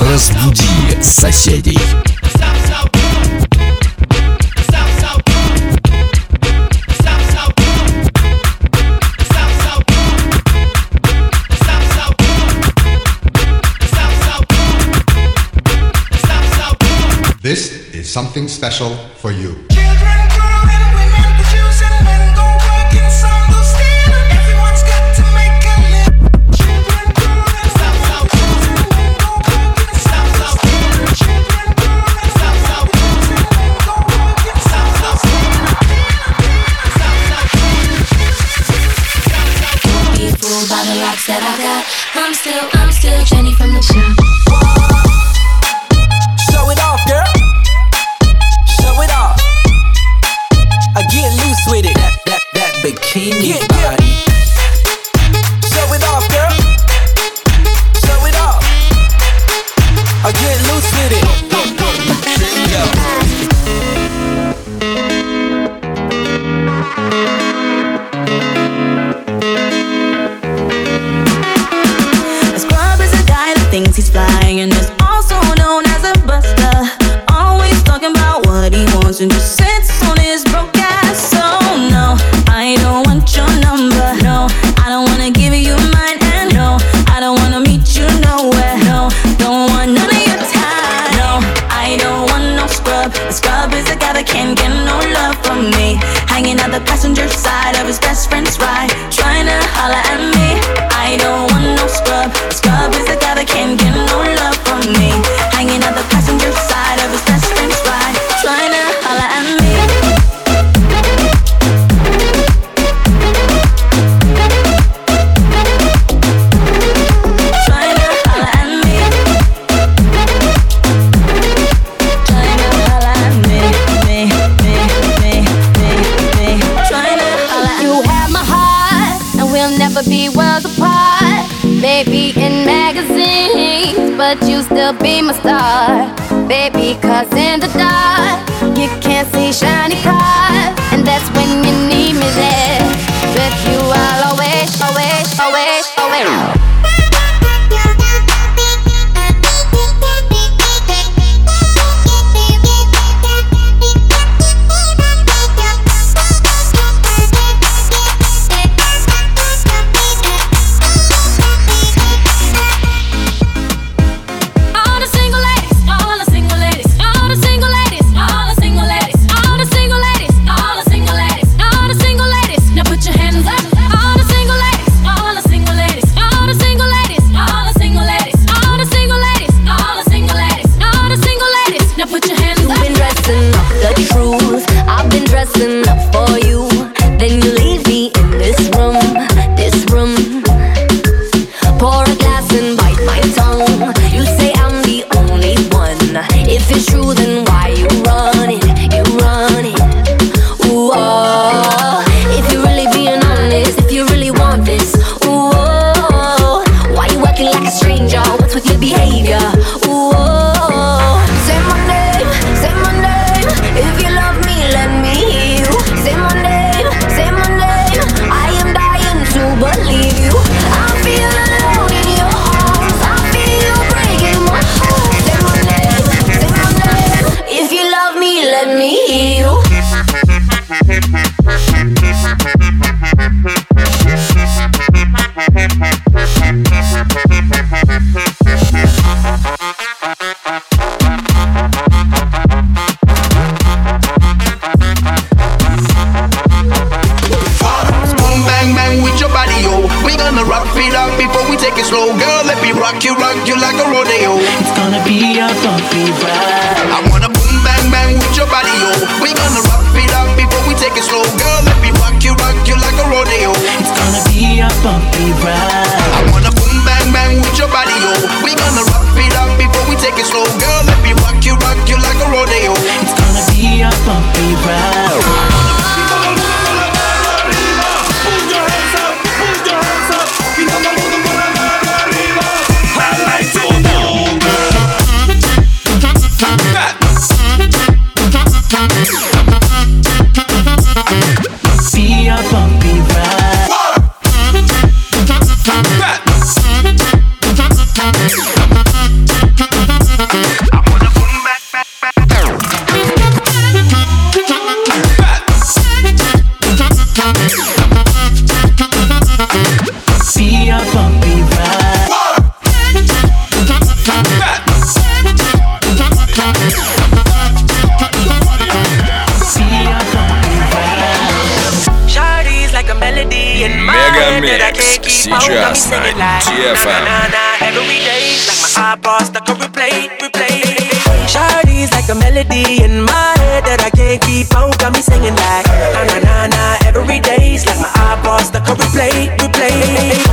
Разбуди соседей. This is something special for you. be my star, baby, cause in the dark, you can't see shiny cars. you. know. We gonna rock it up before we take it slow, girl. Let me rock you, rock you like a rodeo. It's gonna be a bumpy ride. Future ass night. GFM. Every day, like my iPod stuck on replay, replay. Shardy's like a melody in my head that I can't keep out. Got me singing like na na na na. Every day's like my iPod stuck on replay, replay.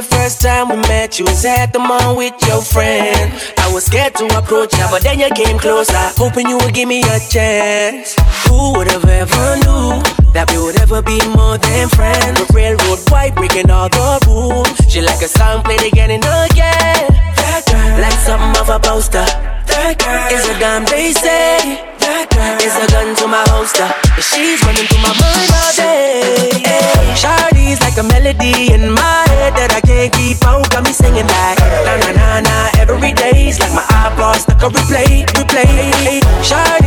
The first time we met? You was at the mall with your friend. I was scared to approach you, but then you came closer, hoping you would give me a chance. Who would have ever knew that we would ever be more than friends? A railroad white breaking all the rules. She like a song played again and again. That girl, like something of a poster. That girl is a damn they say. That girl is a gun to my holster. She's running through my mind all day. Hey, Shawty's like a melody in my head that I can't keep on. Got me singing like na na na na. Every day's like my iPod stuck on replay, replay. Shawty's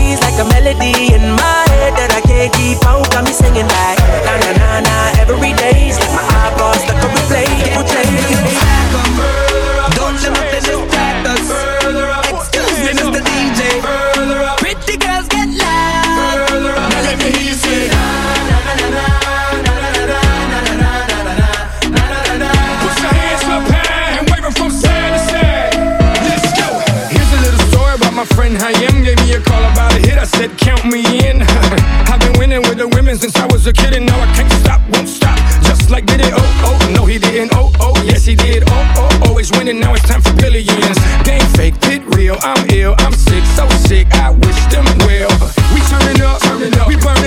my friend Hayem. Gave me a call about a hit. I said, Count me in. I've been winning with the women since I was a kid, and now I can't stop, won't stop. Just like did it, oh, oh. No, he didn't, oh, oh. Yes, he did, oh, oh. Always winning, now it's time for billions. Game fake, pit real. I'm ill, I'm sick, so sick. I wish them well. We turning up, turning up. We burning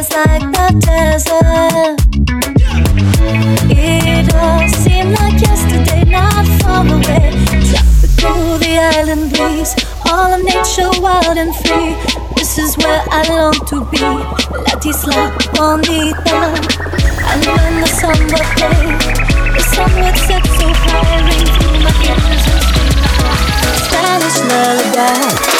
with like the desert. It all seemed like yesterday, not far away. The island breeze. All of nature wild and free. This is where I long to be. The sun the sun would set so high, through my and Spanish.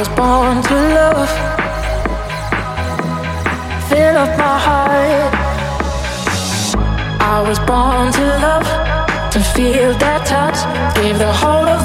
was born to love. Fill up my heart. I was born to love, to feel that touch. Give the whole of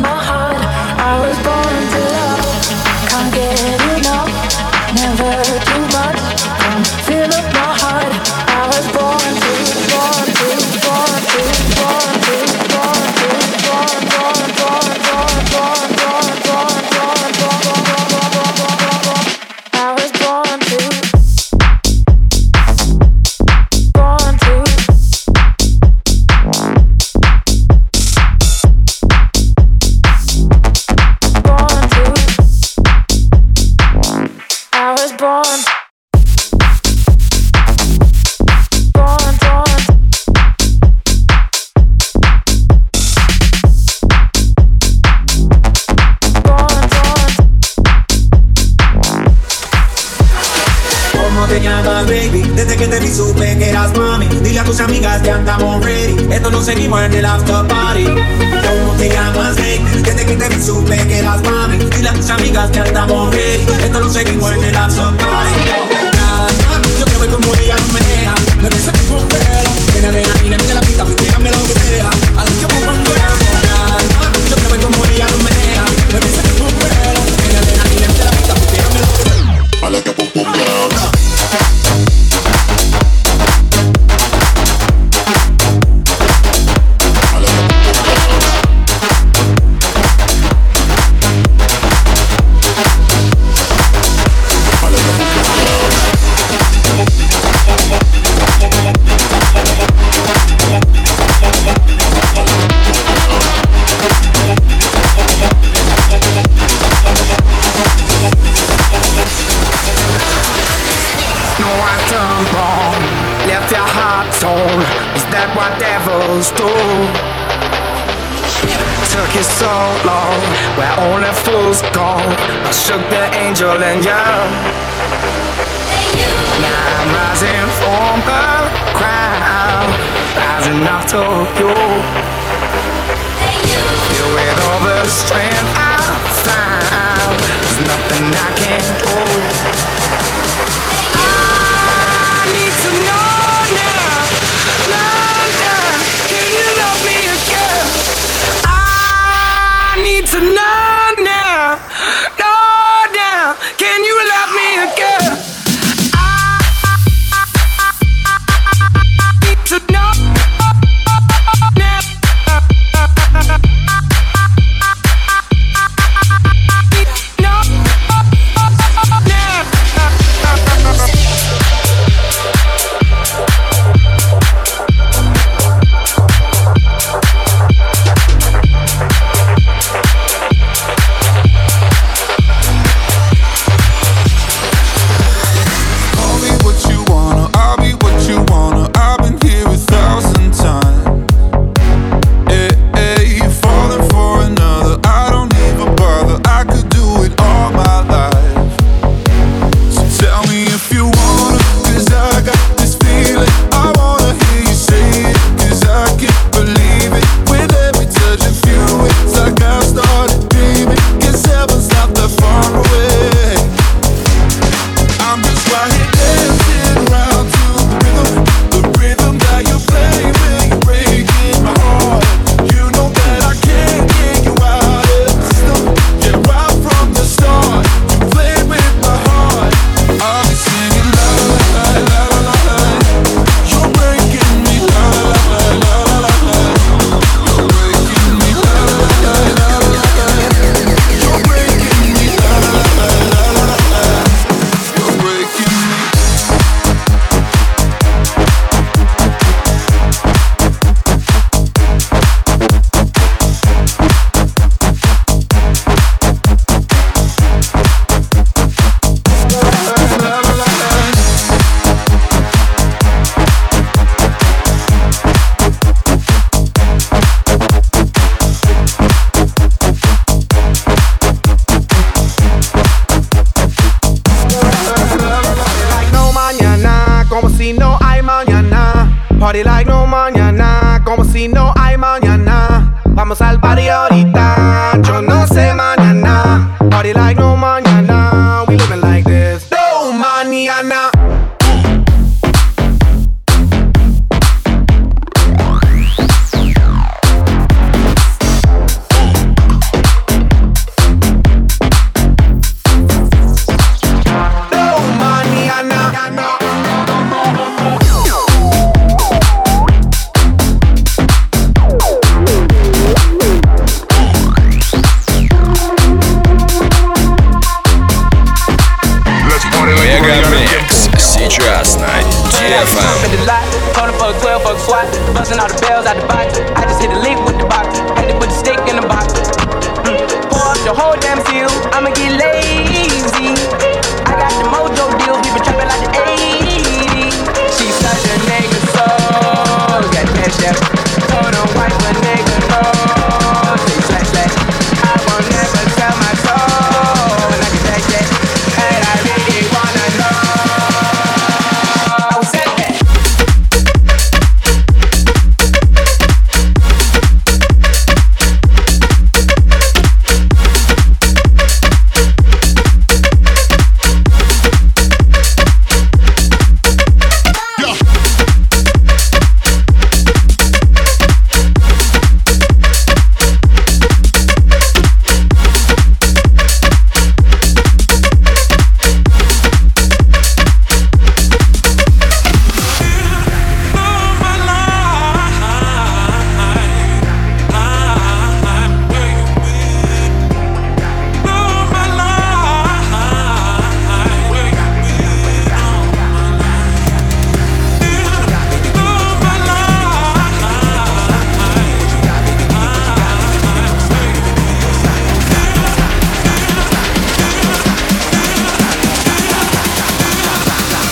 No, I turned wrong. Left your heart torn. Is that what devils do? Took you so long, where only fools go. I shook the angel and you. Now I'm rising from the crowd, rising up to you. You with all the strength I found, there's nothing I can't do. tonight.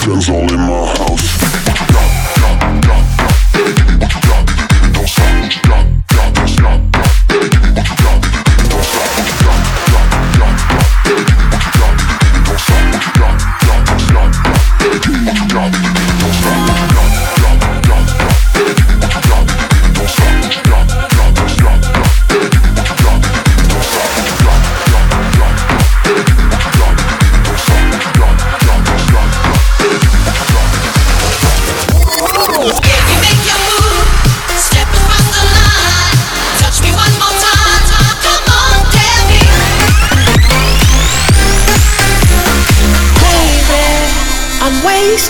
Guns all in my house.